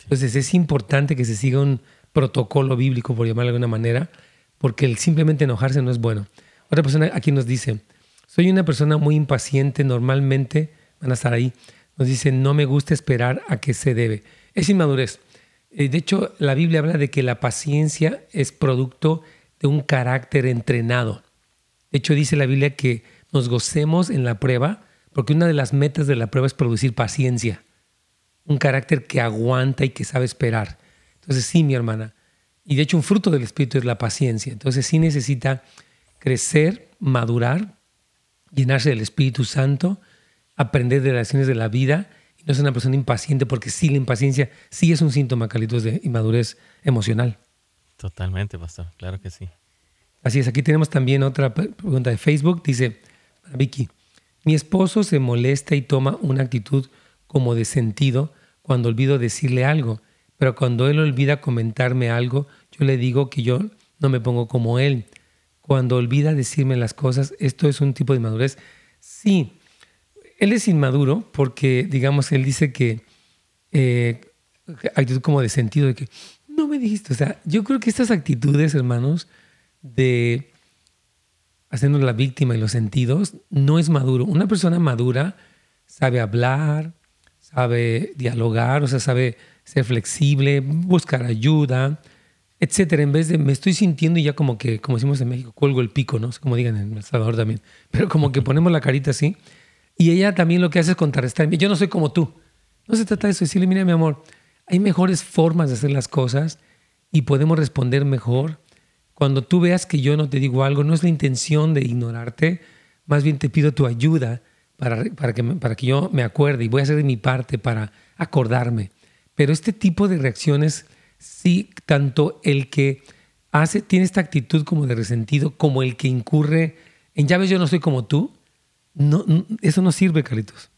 Entonces es importante que se siga un protocolo bíblico, por llamarlo de alguna manera, porque el simplemente enojarse no es bueno. Otra persona aquí nos dice, soy una persona muy impaciente, normalmente van a estar ahí. Nos dice, no me gusta esperar a que se debe. Es inmadurez. Eh, de hecho, la Biblia habla de que la paciencia es producto de un carácter entrenado. De hecho, dice la Biblia que nos gocemos en la prueba, porque una de las metas de la prueba es producir paciencia, un carácter que aguanta y que sabe esperar. Entonces sí, mi hermana. Y de hecho un fruto del Espíritu es la paciencia. Entonces sí necesita crecer, madurar, llenarse del Espíritu Santo, aprender de las lecciones de la vida y no ser una persona impaciente porque sí, la impaciencia sí es un síntoma, Carlitos, de inmadurez emocional. Totalmente, pastor. Claro que sí. Así es. Aquí tenemos también otra pregunta de Facebook. Dice, Vicky, mi esposo se molesta y toma una actitud como de sentido cuando olvido decirle algo pero cuando él olvida comentarme algo, yo le digo que yo no me pongo como él. Cuando olvida decirme las cosas, esto es un tipo de inmadurez. Sí, él es inmaduro porque, digamos, él dice que eh, actitud como de sentido de que no me dijiste. O sea, yo creo que estas actitudes, hermanos, de hacernos la víctima y los sentidos, no es maduro. Una persona madura sabe hablar, sabe dialogar, o sea, sabe ser flexible, buscar ayuda, etcétera. En vez de me estoy sintiendo y ya como que, como decimos en México, cuelgo el pico, ¿no? Como digan en El Salvador también. Pero como que ponemos la carita así. Y ella también lo que hace es contrarrestarme. Yo no soy como tú. No se trata de eso. Decirle, mira, mi amor, hay mejores formas de hacer las cosas y podemos responder mejor. Cuando tú veas que yo no te digo algo, no es la intención de ignorarte, más bien te pido tu ayuda para, que, para que yo me acuerde y voy a hacer mi parte para acordarme. Pero este tipo de reacciones, sí, tanto el que hace, tiene esta actitud como de resentido, como el que incurre en, ya ves, yo no soy como tú, no, eso no sirve, Carlitos.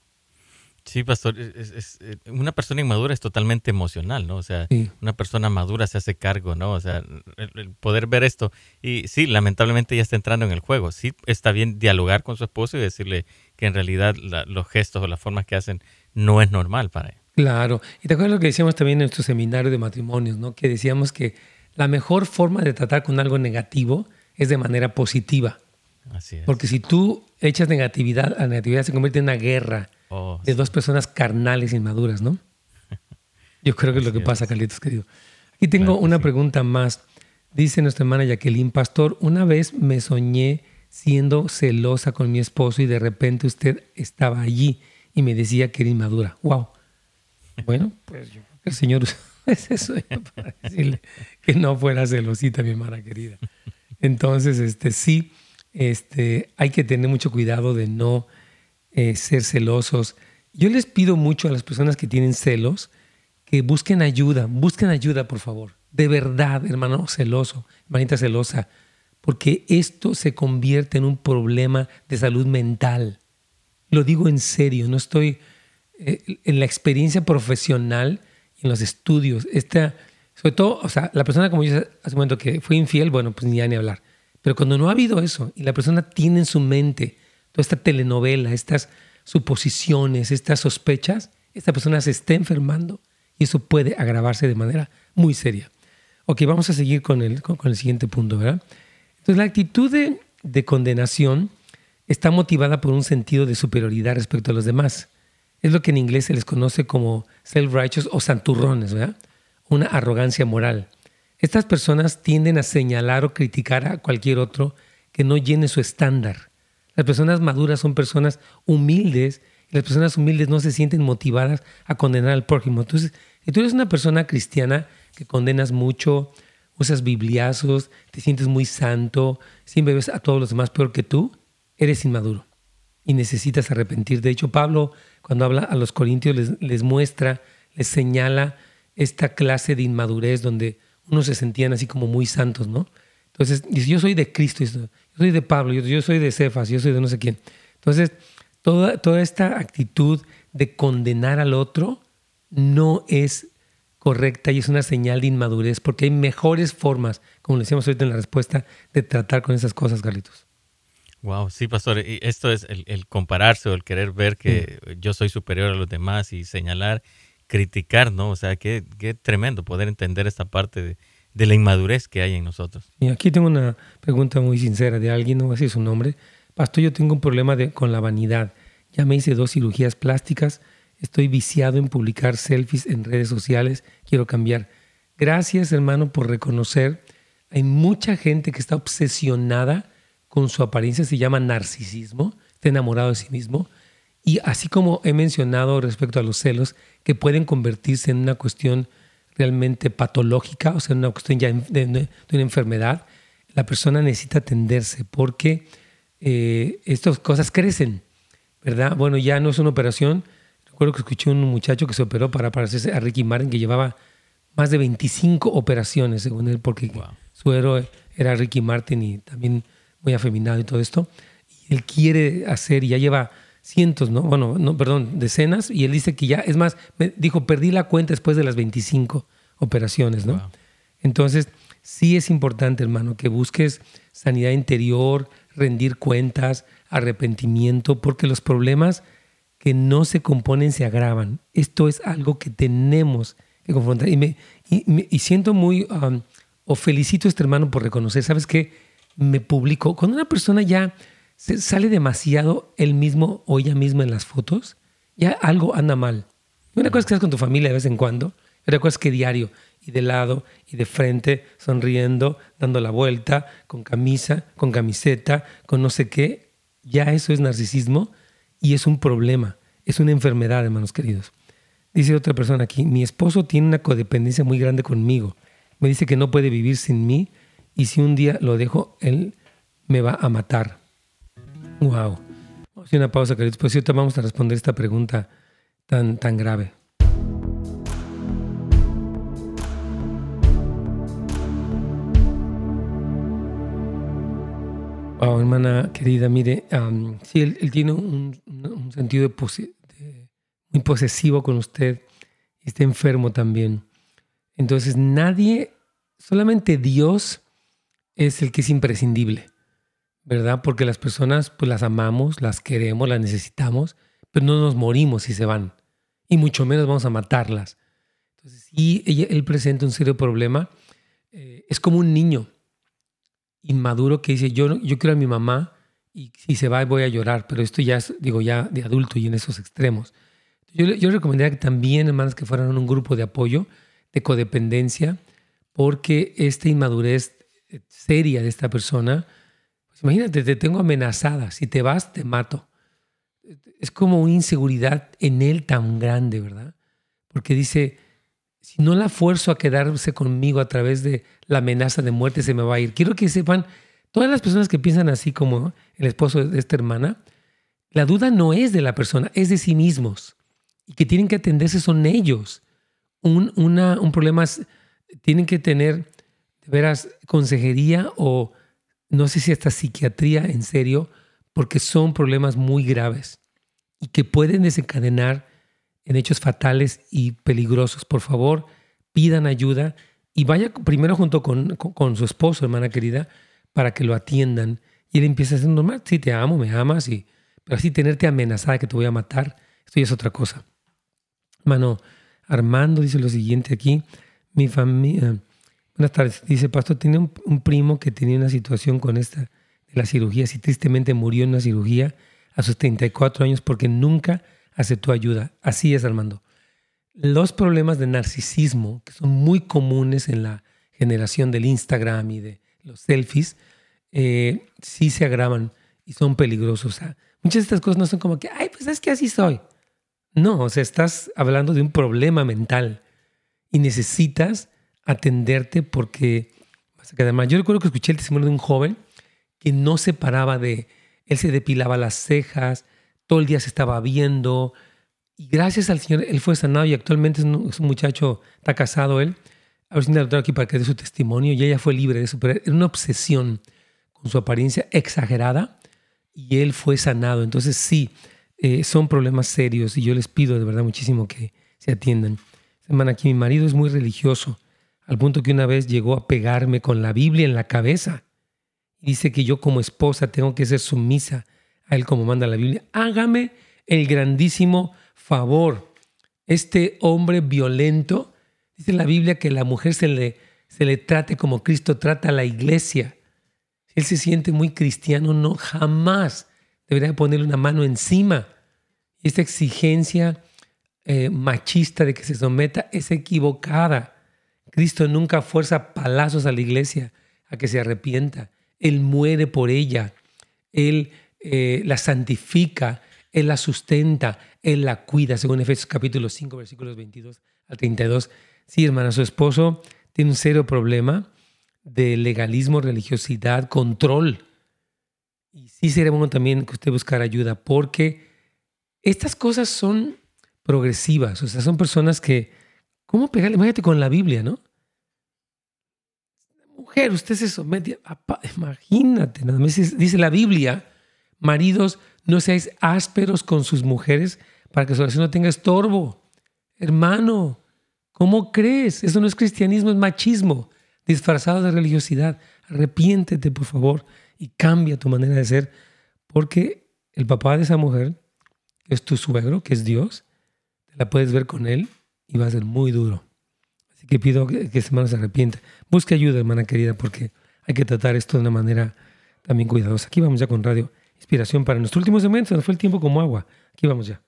Sí, pastor, es, eh, una persona inmadura es totalmente emocional, ¿no? O sea, una persona madura se hace cargo, ¿no? O sea, el, poder ver esto. Y sí, lamentablemente ya está entrando en el juego. Sí, está bien dialogar con su esposo y decirle que en realidad los gestos o las formas que hacen no es normal para él. Claro. Y te acuerdas lo que decíamos también en nuestro seminario de matrimonios, ¿no? Que decíamos que la mejor forma de tratar con algo negativo es de manera positiva. Así es. Porque si tú echas negatividad, la negatividad se convierte en una guerra oh, de dos personas carnales inmaduras, ¿no? Yo creo que es lo que pasa, Carlitos, querido. Aquí tengo una pregunta más. Dice nuestra hermana Jacqueline, pastor, una vez me soñé siendo celosa con mi esposo y de repente usted estaba allí y me decía que era inmadura. ¡Wow! Bueno, pues yo creo que el Señor es eso para decirle que no fuera celosita, mi hermana querida. Entonces, este, sí, este, hay que tener mucho cuidado de no eh, ser celosos. Yo les pido mucho a las personas que tienen celos que busquen ayuda, busquen ayuda, por favor. De verdad, hermano celoso, hermanita celosa, porque esto se convierte en un problema de salud mental. Lo digo en serio, no estoy eh, en la experiencia profesional en los estudios, esta, sobre todo, o sea, la persona como yo hace un momento que fue infiel, bueno, pues ni ni hablar. Pero cuando no ha habido eso y la persona tiene en su mente toda esta telenovela, estas suposiciones, estas sospechas, esta persona se está enfermando y eso puede agravarse de manera muy seria. Ok, vamos a seguir con el, con, el siguiente punto, ¿verdad? Entonces, la actitud de, de condenación está motivada por un sentido de superioridad respecto a los demás. es lo que en inglés se les conoce como self-righteous o santurrones, ¿verdad? Una arrogancia moral. Estas personas tienden a señalar o criticar a cualquier otro que no llene su estándar. Las personas maduras son personas humildes y las personas humildes no se sienten motivadas a condenar al prójimo. Entonces, si tú eres una persona cristiana que condenas mucho, usas bibliazos, te sientes muy santo, siempre ves a todos los demás peor que tú, eres inmaduro y necesitas arrepentir. De hecho, Pablo, cuando habla a los corintios, les, les muestra, les señala esta clase de inmadurez donde unos se sentían así como muy santos, ¿no? Entonces, dice, yo soy de Cristo, yo soy de Pablo, yo, soy de Cefas, yo soy de no sé quién. Entonces, toda, toda esta actitud de condenar al otro no es correcta y es una señal de inmadurez, porque hay mejores formas, como le decíamos ahorita en la respuesta, de tratar con esas cosas, Carlitos. Wow, sí, pastor. Y esto es el, compararse o el querer ver que yo soy superior a los demás y señalar, criticar, ¿no? O sea, qué, qué tremendo poder entender esta parte de, la inmadurez que hay en nosotros. Y aquí tengo una pregunta muy sincera de alguien, no voy a decir su nombre. Pastor, yo tengo un problema con la vanidad. Ya me hice dos cirugías plásticas, estoy viciado en publicar selfies en redes sociales, quiero cambiar. Gracias, hermano, por reconocer. Hay mucha gente que está obsesionada con su apariencia se llama narcisismo, está enamorado de sí mismo. Y así como he mencionado respecto a los celos, que pueden convertirse en una cuestión realmente patológica, o sea, una cuestión ya de, una enfermedad, la persona necesita atenderse porque eh, estas cosas crecen, ¿verdad? Bueno, ya no es una operación. Recuerdo que escuché un muchacho que se operó para parecerse a Ricky Martin, que llevaba más de 25 operaciones, según él, porque su héroe era Ricky Martin y también muy afeminado y todo esto. Y él quiere hacer, y ya lleva cientos, ¿no? Bueno, no, perdón, decenas, y él dice que ya, es más, me dijo, perdí la cuenta después de las 25 operaciones, ¿no? Entonces, sí es importante, hermano, que busques sanidad interior, rendir cuentas, arrepentimiento, porque los problemas que no se componen se agravan. Esto es algo que tenemos que confrontar. Y, me, y, siento muy, um, o felicito a este hermano por reconocer, ¿sabes qué? me publico. Cuando una persona ya sale demasiado él mismo o ella misma en las fotos, ya algo anda mal. Una cosa es que estás con tu familia de vez en cuando, otra cosa es que diario, y de lado, y de frente, sonriendo, dando la vuelta, con camisa, con camiseta, con no sé qué, ya eso es narcisismo y es un problema, es una enfermedad, hermanos queridos. Dice otra persona aquí, mi esposo tiene una codependencia muy grande conmigo. Me dice que no puede vivir sin mí y si un día lo dejo, él me va a matar. Wow. Vamos una pausa, queridos. Pues ahorita vamos a responder esta pregunta tan, tan grave. Wow, hermana querida, mire, sí, él, tiene un, sentido muy posesivo con usted y está enfermo también. Entonces, nadie, solamente Dios es el que es imprescindible, ¿verdad? Porque las personas pues las amamos, las queremos, las necesitamos, pero no nos morimos si se van, y mucho menos vamos a matarlas. Entonces, si él presenta un serio problema, eh, es como un niño inmaduro que dice, yo, yo quiero a mi mamá y si se va voy a llorar, pero esto ya es, digo, ya de adulto y en esos extremos. Yo, yo recomendaría que también, hermanas, que fueran un grupo de apoyo, de codependencia, porque esta inmadurez seria de esta persona, pues imagínate, te tengo amenazada, si te vas, te mato. Es como una inseguridad en él tan grande, ¿verdad? Porque dice, si no la fuerzo a quedarse conmigo a través de la amenaza de muerte, se me va a ir. Quiero que sepan, todas las personas que piensan así como el esposo de esta hermana, la duda no es de la persona, es de sí mismos. Y que tienen que atenderse son ellos. Un, una, un problema, tienen que tener de veras consejería o no sé si hasta psiquiatría en serio, porque son problemas muy graves y que pueden desencadenar en hechos fatales y peligrosos. Por favor, pidan ayuda y vaya primero junto con, con, su esposo, hermana querida, para que lo atiendan. Y él empieza a ser normal, sí, te amo, me amas, y, pero así tenerte amenazada que te voy a matar, esto ya es otra cosa. Hermano, Armando dice lo siguiente aquí, mi familia Buenas tardes. Dice, pastor, tiene un, primo que tenía una situación con esta de la cirugía y tristemente murió en una cirugía a sus 34 años porque nunca aceptó ayuda. Así es, Armando. Los problemas de narcisismo, que son muy comunes en la generación del Instagram y de los selfies, eh, sí se agravan y son peligrosos. muchas de estas cosas no son como que, ay, pues es que así soy. No, o sea, estás hablando de un problema mental y necesitas atenderte porque además yo recuerdo que escuché el testimonio de un joven que no se paraba de, él se depilaba las cejas, todo el día se estaba viendo y gracias al Señor él fue sanado y actualmente es un, muchacho, está casado él. A ver si doctor aquí para que dé su testimonio y ella fue libre de eso, pero era una obsesión con su apariencia exagerada y él fue sanado. Entonces sí, eh, son problemas serios y yo les pido de verdad muchísimo que se atiendan. Semana aquí mi marido es muy religioso, al punto que una vez llegó a pegarme con la Biblia en la cabeza. Dice que yo como esposa tengo que ser sumisa a él como manda la Biblia. Hágame el grandísimo favor. Este hombre violento, dice la Biblia que la mujer se le, se le trate como Cristo trata a la iglesia. Si él se siente muy cristiano, no jamás debería ponerle una mano encima. Y esta exigencia eh, machista de que se someta es equivocada. Cristo nunca fuerza palazos a la iglesia a que se arrepienta. Él muere por ella. Él eh, la santifica. Él la sustenta. Él la cuida, según Efesios capítulo 5, versículos 22 al 32. Sí, hermana, su esposo tiene un serio problema de legalismo, religiosidad, control. Y sí sería bueno también que usted buscara ayuda, porque estas cosas son progresivas, o sea, son personas que, ¿cómo pegarle? Imagínate con la Biblia, ¿no? Mujer, usted se somete, imagínate, nada más dice la Biblia, maridos, no seáis ásperos con sus mujeres para que su oración no tenga estorbo. Hermano, ¿cómo crees? Eso no es cristianismo, es machismo disfrazado de religiosidad. Arrepiéntete, por favor, y cambia tu manera de ser, porque el papá de esa mujer, es tu suegro, que es Dios, te la puedes ver con él y va a ser muy duro. Así que pido que, que esta hermano se arrepienta. Busque ayuda, hermana querida, porque hay que tratar esto de una manera también cuidadosa. Aquí vamos ya con Radio Inspiración para nuestro último segmento. Nos fue el tiempo como agua. Aquí vamos ya.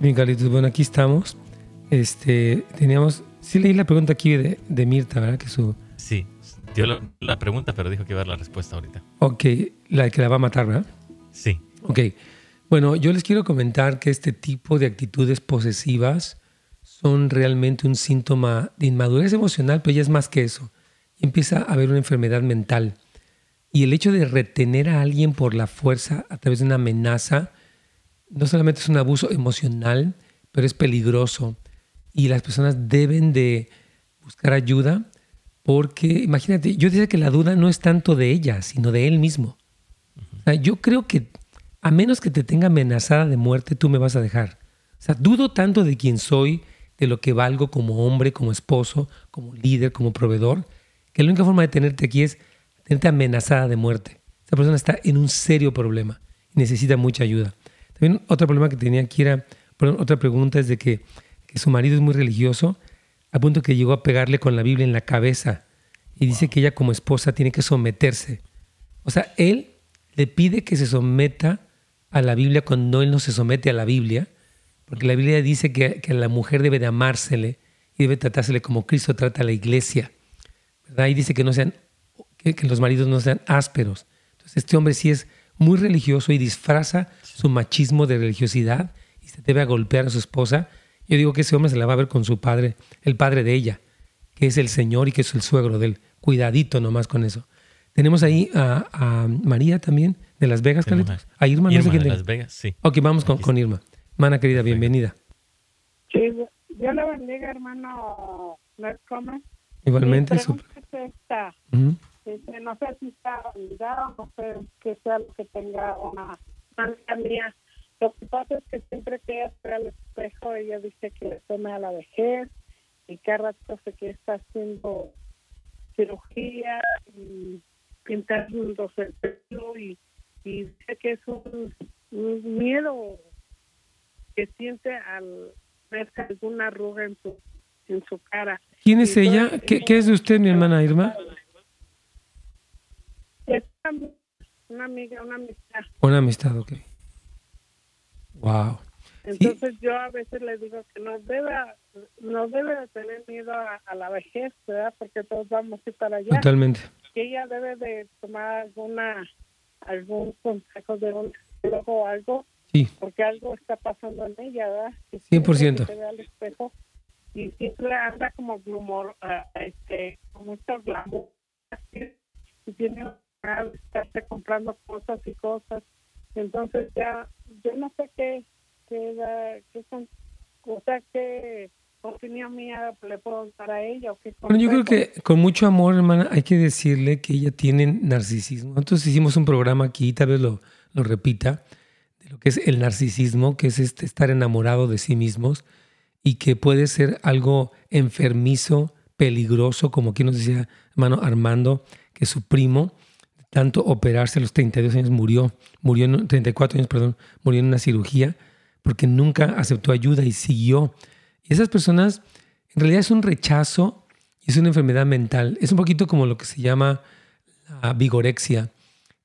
Bien, Carlitos, bueno, aquí estamos. Este, teníamos, sí leí la pregunta aquí de, de Mirta, ¿verdad? Que su... Sí, dio la, pregunta, pero dijo que iba a dar la respuesta ahorita. Ok, la que la va a matar, ¿verdad? Sí. Ok, bueno, yo les quiero comentar que este tipo de actitudes posesivas son realmente un síntoma de inmadurez emocional, pero ya es más que eso. Empieza a haber una enfermedad mental. Y el hecho de retener a alguien por la fuerza a través de una amenaza, no solamente es un abuso emocional, pero es peligroso y las personas deben de buscar ayuda porque, imagínate, yo diría que la duda no es tanto de ella, sino de él mismo. yo creo que a menos que te tenga amenazada de muerte, tú me vas a dejar. O sea, dudo tanto de quién soy, de lo que valgo como hombre, como esposo, como líder, como proveedor, que la única forma de tenerte aquí es tenerte amenazada de muerte. Esa persona está en un serio problema y necesita mucha ayuda. También otro problema que tenía aquí era, otra pregunta es de que, su marido es muy religioso, a punto que llegó a pegarle con la Biblia en la cabeza y dice que ella como esposa tiene que someterse. O sea, él le pide que se someta a la Biblia cuando él no se somete a la Biblia, porque la Biblia dice que, que la mujer debe de amársele y debe tratársele como Cristo trata a la iglesia. ¿verdad? Y dice que, no sean, que, que los maridos no sean ásperos. Entonces este hombre sí es muy religioso y disfraza su machismo de religiosidad y se debe a golpear a su esposa, yo digo que ese hombre se la va a ver con su padre, el padre de ella, que es el Señor y que es el suegro de él. Cuidadito nomás con eso. Tenemos ahí a, María también, de Las Vegas, Carlitos. A Irma, no sé quién de Las Vegas, sí. Ok, vamos con, Irma. Mana querida, bienvenida. Sí, yo la bendiga, hermano Coma. Igualmente, súper. Este, no sé si está olvidado, no sé que sea lo que tenga una amiga mía. Lo que pasa es que siempre que ella al espejo, ella dice que le tome a la vejez y que rato se que está haciendo cirugía y pintándose el pelo y, y dice que es un, miedo que siente al ver alguna arruga en su en su cara ¿Quién es ella? ¿Qué, ¿Qué, es de usted, mi hermana Irma? Es una amiga, una amistad. Una amistad, ok. Wow. Entonces yo a veces le digo que no debe, no debe tener miedo a, la vejez, ¿verdad? Porque todos vamos a ir para allá. Totalmente. Que ella debe de tomar alguna algún consejo de un psicólogo o algo. Sí. Porque algo está pasando en ella, ¿verdad? 100%. Se ve al espejo y siempre anda como humor, uh, este, con mucho glamour. Y tiene que estarse comprando cosas y cosas. Entonces ya, yo no sé qué que son, o sea, que opinión mía le puedo dar a ella? O qué bueno, yo creo que con mucho amor, hermana, hay que decirle que ella tiene narcisismo. Nosotros hicimos un programa aquí, tal vez lo, lo repita, de lo que es el narcisismo, que es este estar enamorado de sí mismos y que puede ser algo enfermizo, peligroso, como aquí nos decía hermano Armando, que su primo, tanto operarse a los 32 años, murió, murió en 34 años, perdón, murió en una cirugía porque nunca aceptó ayuda y siguió. Y esas personas, en realidad es un rechazo y es una enfermedad mental. Es un poquito como lo que se llama la vigorexia,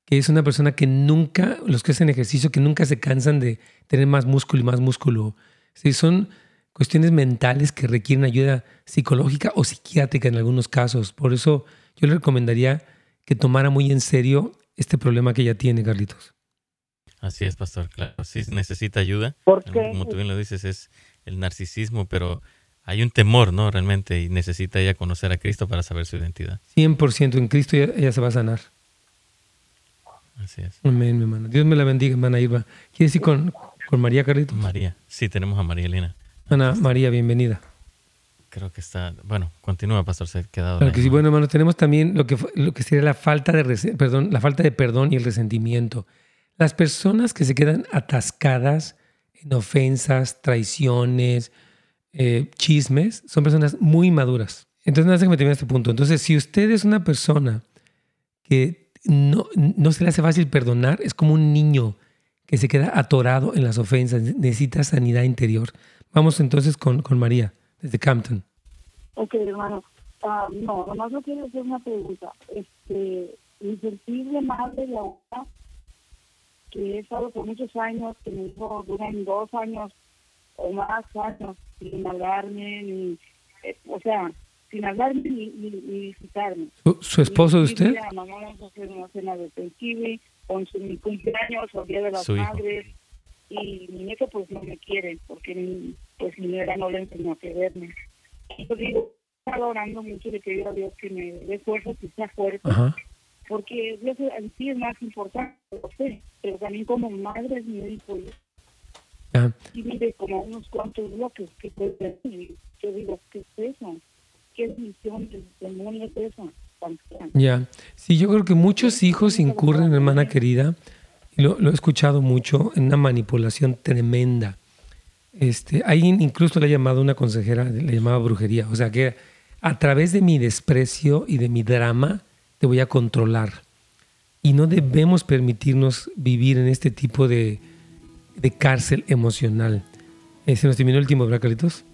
que es una persona que nunca, los que hacen ejercicio, que nunca se cansan de tener más músculo y más músculo. Sí, son cuestiones mentales que requieren ayuda psicológica o psiquiátrica en algunos casos. Por eso yo le recomendaría que tomara muy en serio este problema que ella tiene, Carlitos. Así es, pastor, claro, sí necesita ayuda. Porque, como tú bien lo dices, es el narcisismo, pero hay un temor, ¿no? Realmente, y necesita ella conocer a Cristo para saber su identidad. 100%, en Cristo ella, se va a sanar. Así es. Amén, mi hermano. Dios me la bendiga, hermana Irma. ¿Quieres ir con, con María Carlitos? María, sí, tenemos a María Elena. Ana María, bienvenida. Creo que está, bueno, continúa, pastor, se ha quedado. Claro que sí, bueno, hermano, tenemos también lo que, lo que sería la falta de, perdón, la falta de perdón y el resentimiento. Las personas que se quedan atascadas en ofensas, traiciones, eh, chismes, son personas muy maduras. Entonces, nada, que me termine este punto. Entonces, si usted es una persona que no, no se le hace fácil perdonar, es como un niño que se queda atorado en las ofensas, necesita sanidad interior. Vamos entonces con, con María, desde Campton. Ok, hermano. Uh, no, nomás no quiero hacer una pregunta. Este, mi sensible madre, la que he estado por muchos años, que me dijo, duran dos años o más años sin hablarme, ni, eh, o sea, sin hablarme ni, ni, visitarme. ¿Su, esposo de usted? Mira, mamá, vamos a hacer una cena de Thanksgiving, con su mi cumpleaños o Día de las Madres, y mi nieto pues no me quiere, porque pues mi nieta no le enseñó a quererme. Yo digo, estaba orando mucho de que Dios que me dé fuerza, que sea fuerte. Porque Dios en sí es más importante, lo sé, pero también como madre es mi hijo. Y vive como unos cuantos bloques que puede Yo digo, ¿qué es eso? ¿Qué misión del demonio es esa? Ya, sí, yo creo que muchos hijos incurren, hermana querida, lo, lo, he escuchado mucho, en una manipulación tremenda. Este, ahí incluso le ha llamado una consejera, le llamaba brujería, o sea que a través de mi desprecio y de mi drama, te voy a controlar. Y no debemos permitirnos vivir en este tipo de, de cárcel emocional. Eh, se nos terminó el tiempo, ¿verdad, Carlitos?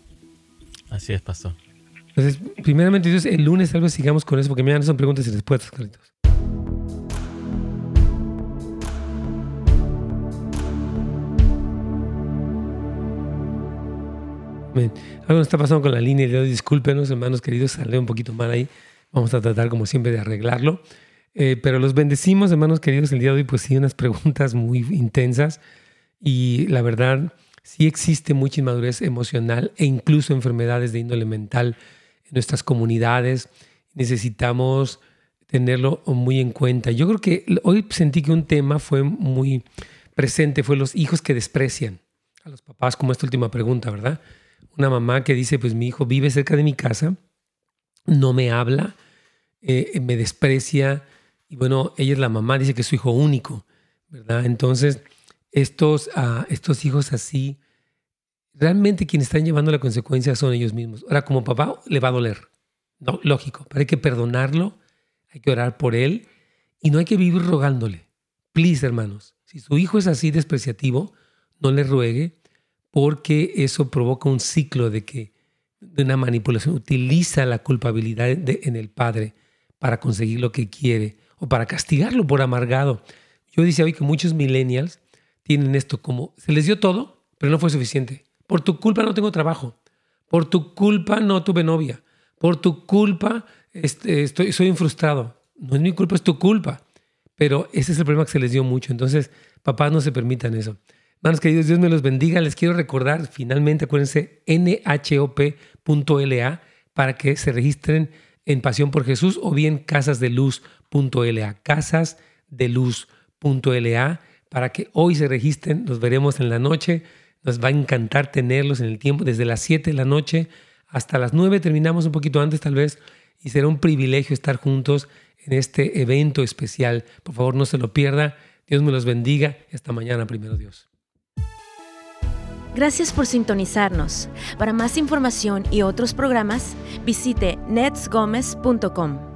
Así es, pastor. Entonces, primeramente, Dios, el lunes tal vez sigamos con eso, porque mañana son preguntas y respuestas, Carlitos. Algo nos está pasando con la línea de hoy. Discúlpenos, hermanos queridos, salió un poquito mal ahí. Vamos a tratar, como siempre, de arreglarlo. Eh, pero los bendecimos, hermanos queridos, el día de hoy, pues sí, unas preguntas muy intensas. Y la verdad, sí existe mucha inmadurez emocional e incluso enfermedades de índole mental en nuestras comunidades. Necesitamos tenerlo muy en cuenta. Yo creo que hoy sentí que un tema fue muy presente, fue los hijos que desprecian a los papás, como esta última pregunta, ¿verdad? Una mamá que dice, pues mi hijo vive cerca de mi casa, no me habla, eh, me desprecia. Y bueno, ella es la mamá, dice que es su hijo único, ¿verdad? Entonces, estos, uh, estos hijos así, realmente quienes están llevando la consecuencia son ellos mismos. Ahora, como papá, le va a doler. No, lógico, pero hay que perdonarlo, hay que orar por él y no hay que vivir rogándole. Please, hermanos, si su hijo es así despreciativo, no le ruegue porque eso provoca un ciclo de que de una manipulación, utiliza la culpabilidad en el padre para conseguir lo que quiere o para castigarlo por amargado. Yo decía hoy que muchos millennials tienen esto como, se les dio todo, pero no fue suficiente. Por tu culpa no tengo trabajo. Por tu culpa no tuve novia. Por tu culpa este, estoy, soy frustrado. No es mi culpa, es tu culpa. Pero ese es el problema que se les dio mucho. Entonces, papás, no se permitan eso. Hermanos queridos, Dios me los bendiga. Les quiero recordar, finalmente, acuérdense, nhop.la para que se registren en Pasión por Jesús o bien casasdeluz.la, casasdeluz.la, para que hoy se registren, nos veremos en la noche, nos va a encantar tenerlos en el tiempo, desde las 7 de la noche hasta las 9, terminamos un poquito antes tal vez, y será un privilegio estar juntos en este evento especial. Por favor, no se lo pierda. Dios me los bendiga hasta mañana, primero Dios. Gracias por sintonizarnos. Para más información y otros programas, visite netsgomez.com.